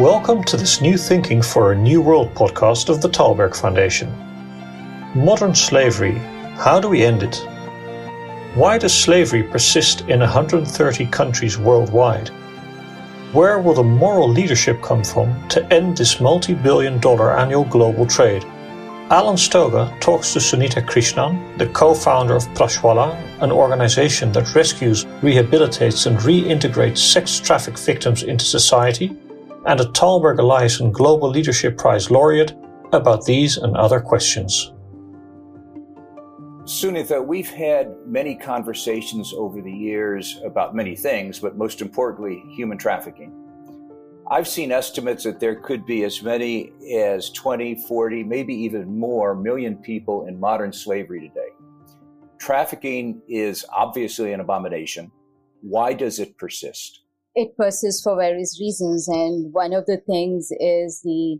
Welcome to this New Thinking for a New World podcast of the Tällberg Foundation. Modern slavery, how do we end it? Why does slavery persist in 130 countries worldwide? Where will the moral leadership come from to end this multi billion dollar annual global trade? Alan Stoga talks to Sunitha Krishnan, the co founder of Prajwala, an organization that rescues, rehabilitates, and reintegrates sex traffic victims into society and a Tällberg Eliasson Global Leadership Prize laureate about these and other questions. Sunitha, we've had many conversations over the years about many things, but most importantly, human trafficking. I've seen estimates that there could be as many as 20, 40, maybe even more million people in modern slavery today. Trafficking is obviously an abomination. Why does it persist? It persists for various reasons, and one of the things is the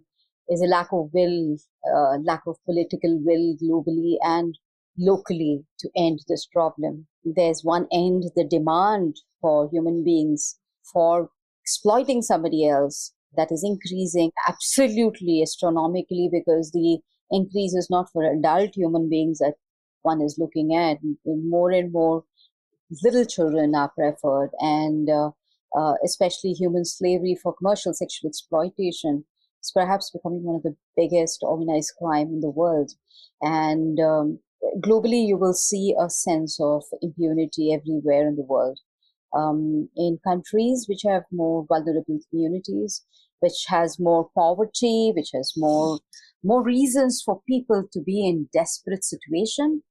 is a lack of will, uh, lack of political will globally and locally to end this problem. There's one end, the demand for human beings for exploiting somebody else that is increasing absolutely astronomically because the increase is not for adult human beings that one is looking at. More and more little children are preferred, and uh, uh, especially human slavery for commercial sexual exploitation, is perhaps becoming one of the biggest organized crime in the world. And um, globally, you will see a sense of impunity everywhere in the world. Um, in countries which have more vulnerable communities, which has more poverty, which has more more reasons for people to be in desperate situation,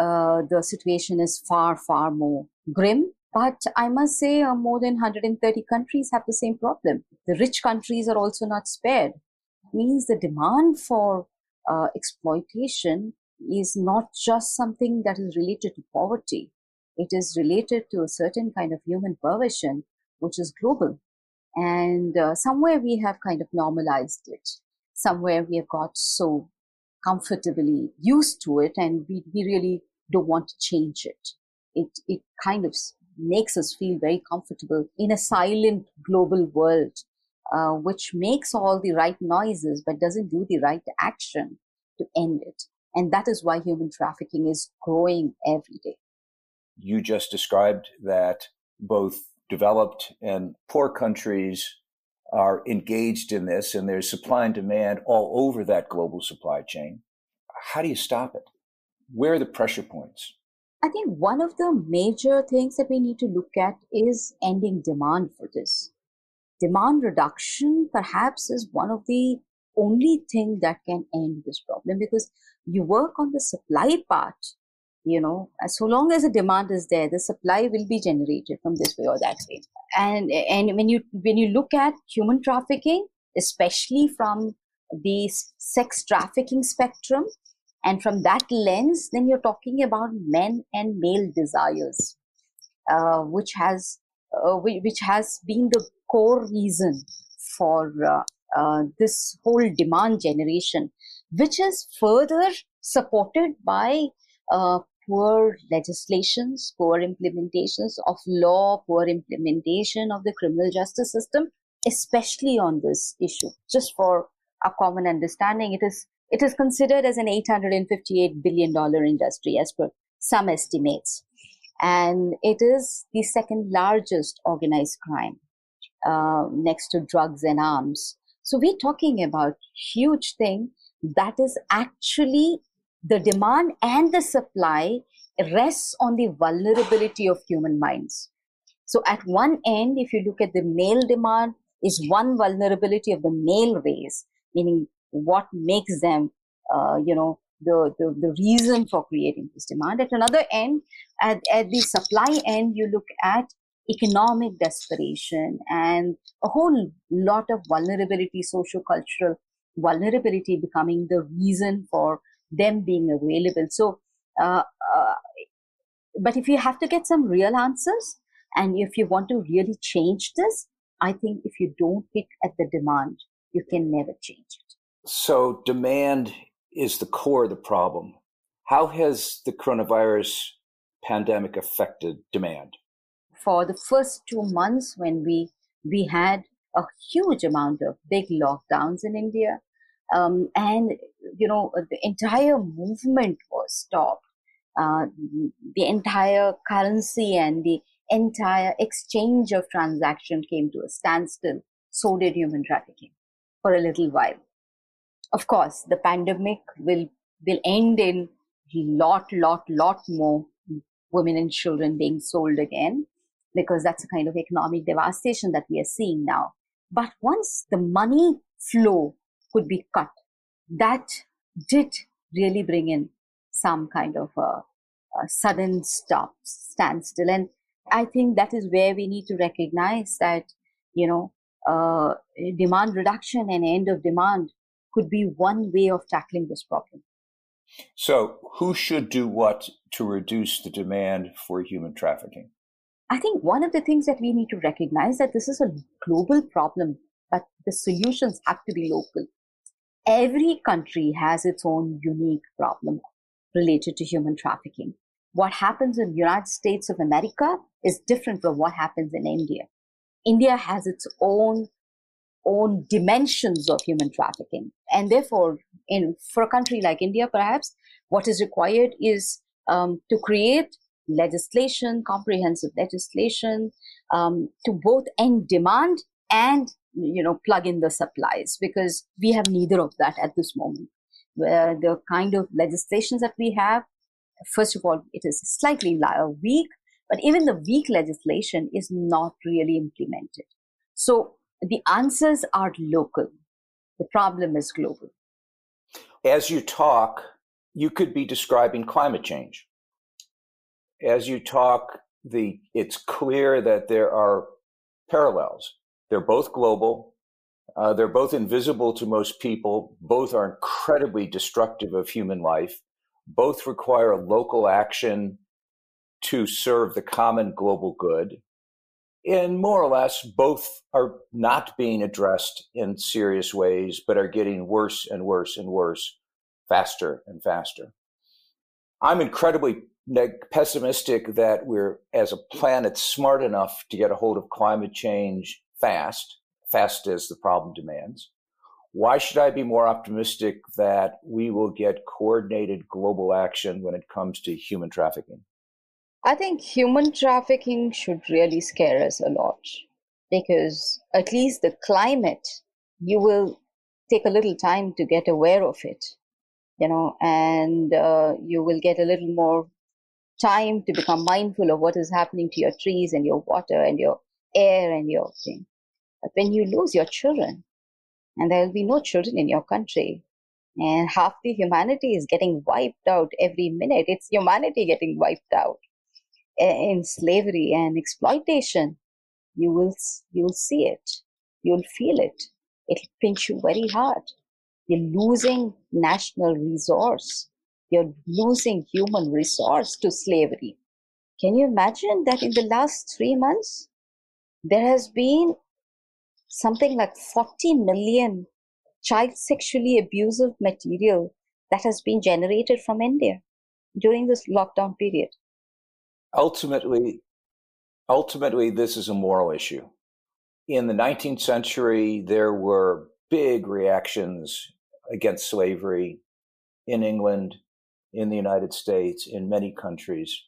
uh, the situation is far far more grim but I must say, uh, more than 130 countries have the same problem. The rich countries are also not spared. It means the demand for uh, exploitation is not just something that is related to poverty. It is related to a certain kind of human perversion, which is global. And uh, somewhere we have kind of normalized it. Somewhere we have got so comfortably used to it and we, we really don't want to change it. It, it kind of makes us feel very comfortable in a silent global world, uh, which makes all the right noises but doesn't do the right action to end it. And that is why human trafficking is growing every day. You just described that both developed and poor countries are engaged in this, and there's supply and demand all over that global supply chain. How do you stop it? Where are the pressure points? I think one of the major things that we need to look at is ending demand for this. Demand reduction perhaps is one of the only thing that can end this problem because you work on the supply part you know so long as the demand is there the supply will be generated from this way or that way and and when you when you look at human trafficking especially from the sex trafficking spectrum and from that lens, then you're talking about men and male desires, uh, which has uh, which has been the core reason for uh, uh, this whole demand generation, which is further supported by uh, poor legislations, poor implementations of law, poor implementation of the criminal justice system, especially on this issue. Just for a common understanding, it is it is considered as an $858 billion industry as per some estimates. And it is the second largest organized crime uh, next to drugs and arms. So we're talking about huge thing that is actually the demand and the supply rests on the vulnerability of human minds. So at one end, if you look at the male demand, is one vulnerability of the male race, meaning what makes them, uh, you know, the, the, the reason for creating this demand. At another end, at, at the supply end, you look at economic desperation and a whole lot of vulnerability, social cultural vulnerability becoming the reason for them being available. So, uh, uh, but if you have to get some real answers and if you want to really change this, I think if you don't hit at the demand, you can never change it. So, demand is the core of the problem. How has the coronavirus pandemic affected demand? For the first two months, when we we had a huge amount of big lockdowns in India. Um, and, you know, the entire movement was stopped. Uh, the entire currency and the entire exchange of transaction came to a standstill. So did human trafficking for a little while. Of course, the pandemic will will end in lot, lot, lot more women and children being sold again because that's a kind of economic devastation that we are seeing now. But once the money flow could be cut, that did really bring in some kind of a, a sudden stop, standstill. And I think that is where we need to recognize that, you know, uh, demand reduction and end of demand could be one way of tackling this problem. So, who should do what to reduce the demand for human trafficking? I think one of the things that we need to recognize that this is a global problem, but the solutions have to be local. Every country has its own unique problem related to human trafficking. What happens in the United States of America is different from what happens in India. India has its own own dimensions of human trafficking. And therefore, in for a country like India, perhaps what is required is um, to create legislation, comprehensive legislation, um, to both end demand and you know plug in the supplies because we have neither of that at this moment. Where the kind of legislations that we have, first of all, it is slightly weak, but even the weak legislation is not really implemented. So the answers are local. The problem is global. As you talk, you could be describing climate change. As you talk, the it's clear that there are parallels. They're both global. Uh, they're both invisible to most people. Both are incredibly destructive of human life. Both require local action to serve the common global good and more or less both are not being addressed in serious ways but are getting worse and worse and worse faster and faster. I'm incredibly pessimistic that we're as a planet smart enough to get a hold of climate change fast fast as the problem demands. Why should i be more optimistic that we will get coordinated global action when it comes to human trafficking I think human trafficking should really scare us a lot because at least the climate, you will take a little time to get aware of it, you know, and uh, you will get a little more time to become mindful of what is happening to your trees and your water and your air and your thing. But when you lose your children, and there will be no children in your country, and half the humanity is getting wiped out every minute, it's humanity getting wiped out in slavery and exploitation, you will you'll see it, you'll feel it. It'll pinch you very hard. You're losing national resource. You're losing human resource to slavery. Can you imagine that in the last three months, there has been something like 40 million child sexually abusive material that has been generated from India during this lockdown period ultimately, ultimately, this is a moral issue. In the 19th century, there were big reactions against slavery in England, in the United States, in many countries.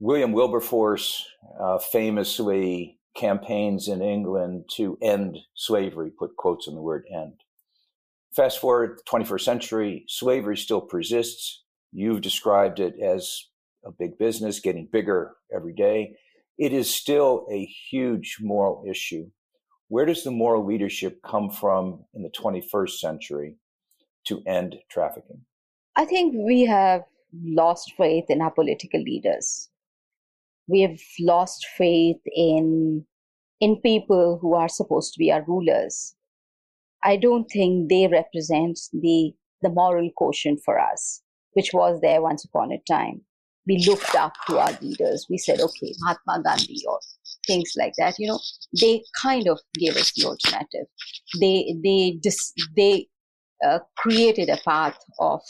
William Wilberforce uh, famously campaigns in England to end slavery, put quotes on the word end. Fast forward 21st century, slavery still persists. You've described it as a big business, getting bigger every day. It is still a huge moral issue. Where does the moral leadership come from in the 21st century to end trafficking? I think we have lost faith in our political leaders. We have lost faith in in people who are supposed to be our rulers. I don't think they represent the the moral quotient for us, which was there once upon a time we looked up to our leaders. We said, okay, Mahatma Gandhi or things like that. You know, they kind of gave us the alternative. They they dis, they uh, created a path of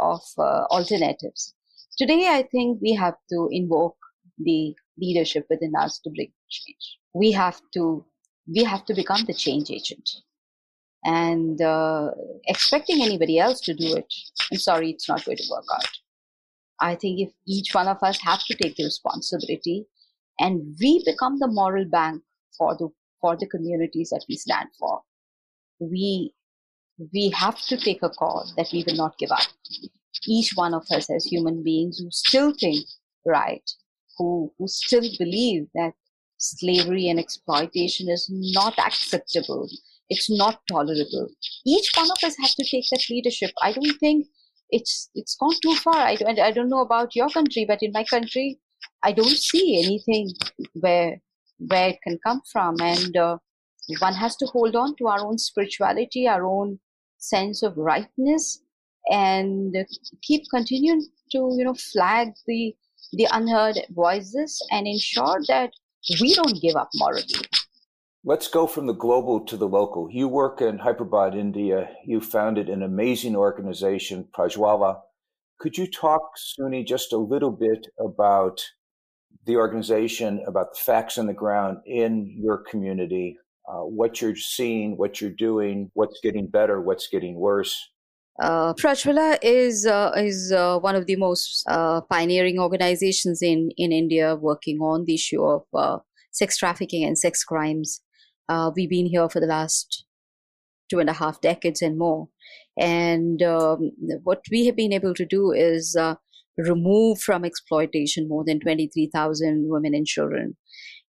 of uh, alternatives. Today, I think we have to invoke the leadership within us to bring change. We have to we have to become the change agent. And uh, expecting anybody else to do it, I'm sorry, it's not going to work out. I think if each one of us have to take the responsibility and we become the moral bank for the for the communities that we stand for, we we have to take a call that we will not give up. Each one of us as human beings who still think right, who who still believe that slavery and exploitation is not acceptable, it's not tolerable. Each one of us has to take that leadership. I don't think it's it's gone too far. I don't I don't know about your country, but in my country, I don't see anything where where it can come from, and uh, one has to hold on to our own spirituality, our own sense of rightness, and keep continuing to you know flag the the unheard voices and ensure that we don't give up morally. Let's go from the global to the local. You work in Hyderabad, India. You founded an amazing organization, Prajwala. Could you talk, Suni, just a little bit about the organization, about the facts on the ground in your community, uh, what you're seeing, what you're doing, what's getting better, what's getting worse? Uh, Prajwala is uh, is uh, one of the most uh, pioneering organizations in in India working on the issue of uh, sex trafficking and sex crimes. Uh, we've been here for the last two and a half decades and more. And um, what we have been able to do is uh, remove from exploitation more than 23,000 women and children.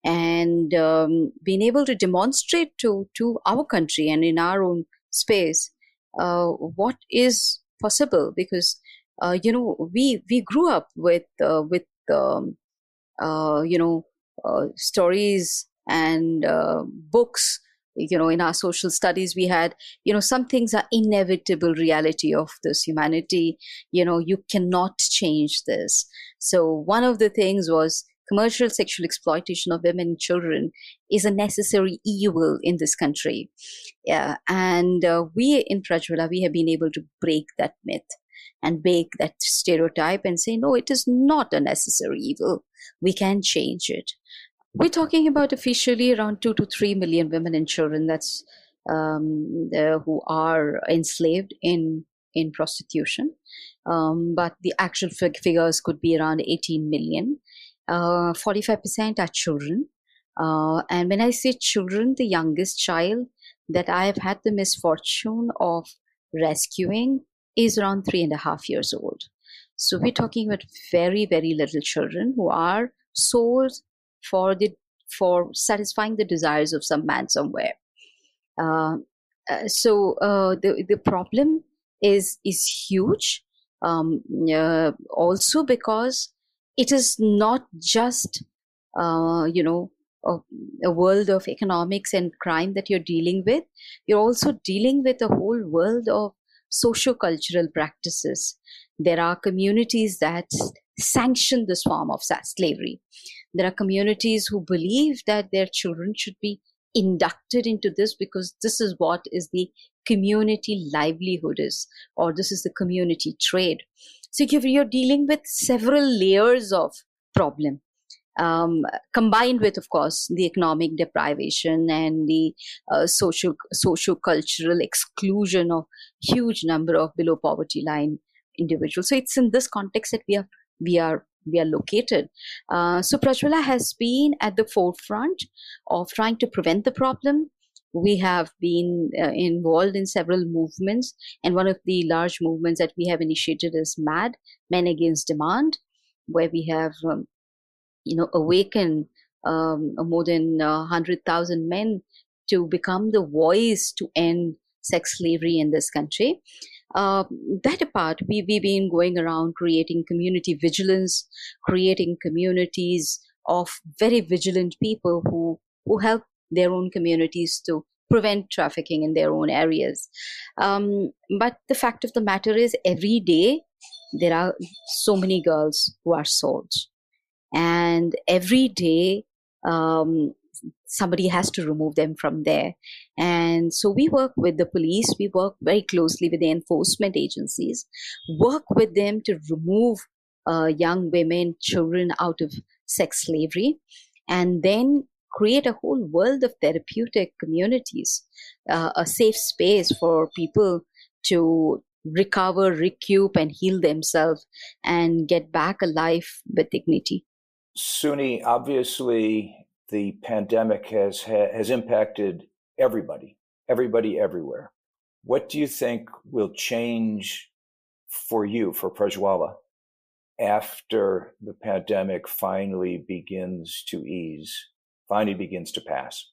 And um, being able to demonstrate to, to our country and in our own space uh, what is possible because uh, you know we we grew up with uh, with um, uh, you know uh, stories and uh, books you know in our social studies we had you know some things are inevitable reality of this humanity. You know you cannot change this. So one of the things was commercial sexual exploitation of women and children is a necessary evil in this country. Yeah and uh, we in prajwala we have been able to break that myth and break that stereotype and say no it is not a necessary evil. We can change it we're talking about officially around two to three million women and children that's um, uh, who are enslaved in in prostitution, um, but the actual fig- figures could be around 18 million. Uh, 45% are children. Uh, and when I say children, the youngest child that I have had the misfortune of rescuing is around three and a half years old. So we're talking about very, very little children who are sold for the for satisfying the desires of some man somewhere. Uh, uh, so uh, the the problem is is huge. Um, uh, also because it is not just uh, you know a, a, world of economics and crime that you're dealing with. You're also dealing with a whole world of socio-cultural practices. There are communities that sanction this form of slavery. There are communities who believe that their children should be inducted into this because this is what is the community livelihood is, or this is the community trade. So you're dealing with several layers of problem. Um, combined with, of course, the economic deprivation and the uh, social cultural exclusion of huge number of below poverty line individuals. So it's in this context that we are we are we are located. Uh, so Prajwala has been at the forefront of trying to prevent the problem. We have been uh, involved in several movements, and one of the large movements that we have initiated is MAD, Men Against Demand, where we have, um, you know, awakened um, more than uh, 100,000 men to become the voice to end sex slavery in this country. Uh, that apart, we, we've been going around creating community vigilance, creating communities of very vigilant people who, who help their own communities to prevent trafficking in their own areas. Um, but the fact of the matter is, every day there are so many girls who are sold. And every day, um, somebody has to remove them from there. And so we work with the police, we work very closely with the enforcement agencies, work with them to remove uh, young women, children out of sex slavery. And then create a whole world of therapeutic communities, uh, a safe space for people to recover, recoup, and heal themselves and get back a life with dignity. Suni, obviously, the pandemic has has impacted everybody, everybody everywhere. What do you think will change for you, for Prajwala, after the pandemic finally begins to ease, finally begins to pass?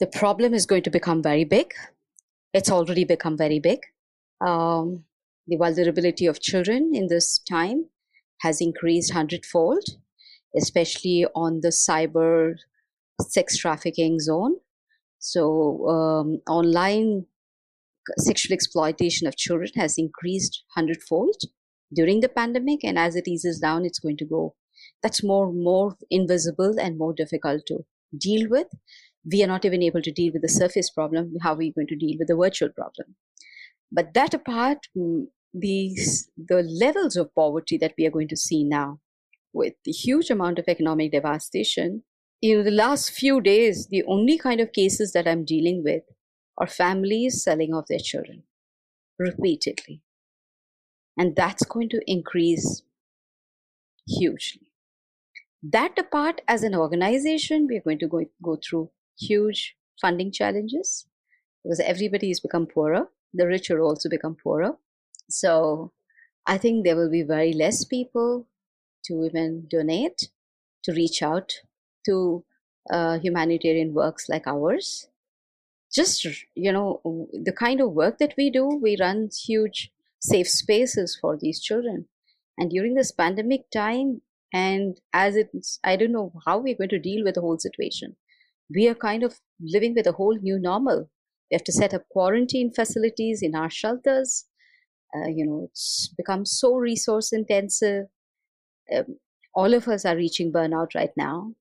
The problem is going to become very big. It's already become very big. Um, the vulnerability of children in this time has increased hundredfold, especially on the cyber sex trafficking zone. So, um, online sexual exploitation of children has increased hundredfold during the pandemic, and as it eases down, it's going to go. That's more more invisible and more difficult to deal with. We are not even able to deal with the surface problem. How are we going to deal with the virtual problem? But that apart, mm, these the levels of poverty that we are going to see now, with the huge amount of economic devastation, in the last few days, the only kind of cases that I'm dealing with are families selling off their children repeatedly. And that's going to increase hugely. That apart, as an organization, we're going to go, go through huge funding challenges because everybody has become poorer. The rich will also become poorer. So I think there will be very less people to even donate, to reach out to uh, humanitarian works like ours. Just, you know, the kind of work that we do, we run huge safe spaces for these children. And during this pandemic time, and as it's, I don't know how we're going to deal with the whole situation. We are kind of living with a whole new normal. We have to set up quarantine facilities in our shelters. Uh, you know, it's become so resource intensive. Um, all of us are reaching burnout right now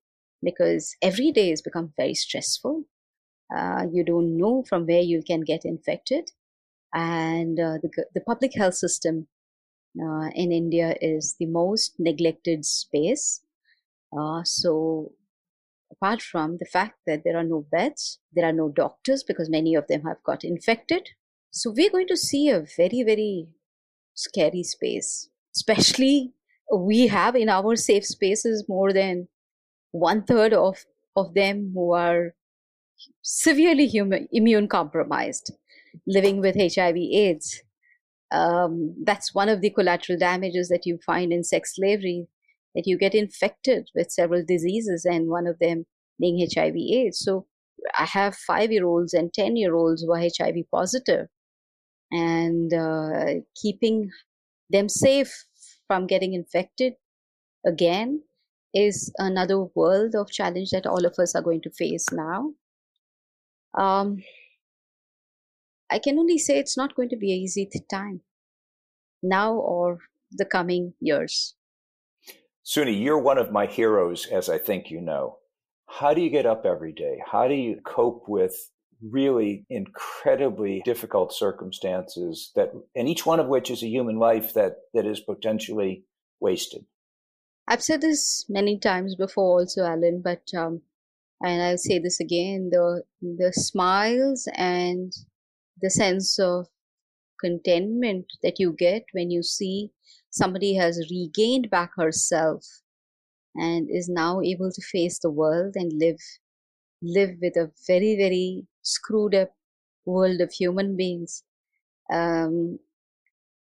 because every day has become very stressful. Uh, you don't know from where you can get infected. And uh, the, the public health system uh, in India is the most neglected space. Uh, so, apart from the fact that there are no beds, there are no doctors because many of them have got infected. So, we're going to see a very, very scary space, especially we have in our safe spaces more than one third of, of them who are severely human, immune compromised, living with HIV AIDS. Um, that's one of the collateral damages that you find in sex slavery, that you get infected with several diseases, and one of them being HIV AIDS. So I have five year olds and 10 year olds who are HIV positive, and uh, keeping them safe from getting infected again is another world of challenge that all of us are going to face now. Um, I can only say it's not going to be an easy time now or the coming years. Suni, you're one of my heroes, as I think you know. How do you get up every day? How do you cope with really incredibly difficult circumstances that, and each one of which is a human life that, that is potentially wasted? I've said this many times before, also, Alan, but um, and I'll say this again: the the smiles and the sense of contentment that you get when you see somebody has regained back herself and is now able to face the world and live live with a very very screwed up world of human beings um,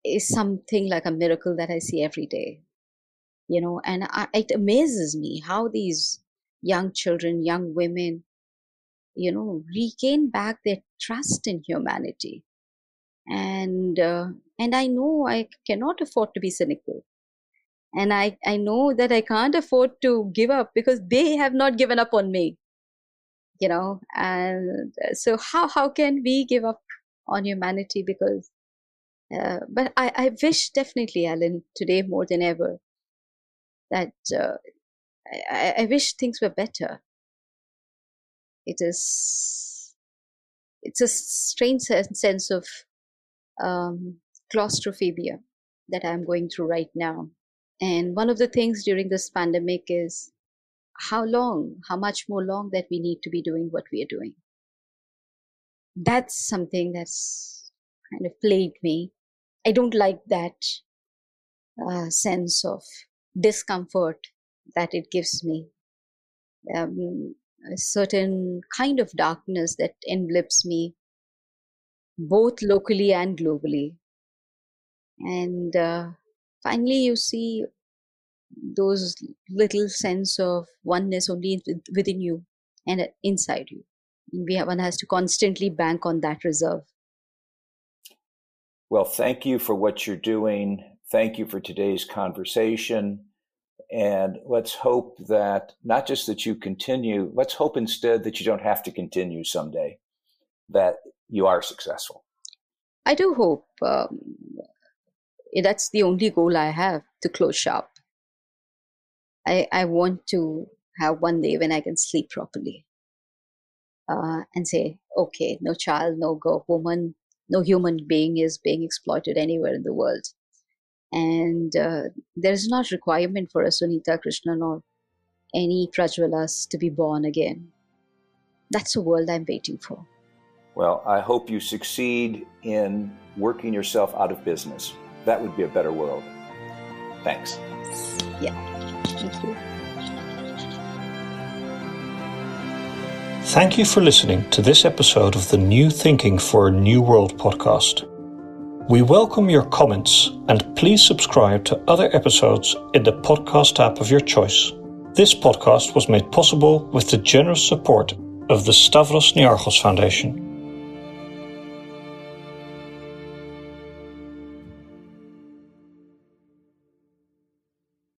is something like a miracle that I see every day you know and I, it amazes me how these young children young women you know regain back their trust in humanity. And uh, and i know i cannot afford to be cynical. And i i know that i can't afford to give up because they have not given up on me you know. And so how how can we give up on humanity because uh, but I, I wish definitely alan today more than ever that uh, I, I wish things were better. It is, it's a strange sense of um, claustrophobia that I'm going through right now. And one of the things during this pandemic is how long, how much more long that we need to be doing what we are doing. That's something that's kind of plagued me. I don't like that uh, sense of discomfort that it gives me. Um, a certain kind of darkness that envelops me, both locally and globally. And uh, finally, you see those little sense of oneness only within you and inside you. We have, one has to constantly bank on that reserve. Well, thank you for what you're doing. Thank you for today's conversation. And let's hope that not just that you continue, let's hope instead that you don't have to continue someday, that you are successful. I do hope. Um, that's the only goal I have to close shop. I, I want to have one day when I can sleep properly uh, and say, okay, no child, no go woman, no human being is being exploited anywhere in the world. And uh, there is not requirement for a Sunitha Krishnan or any Prajwalas to be born again. That's a world I'm waiting for. Well, I hope you succeed in working yourself out of business. That would be a better world. Thanks. Yeah. Thank you. Thank you for listening to this episode of the New Thinking for a New World podcast. We welcome your comments and please subscribe to other episodes in the podcast app of your choice. This podcast was made possible with the generous support of the Stavros Niarchos Foundation.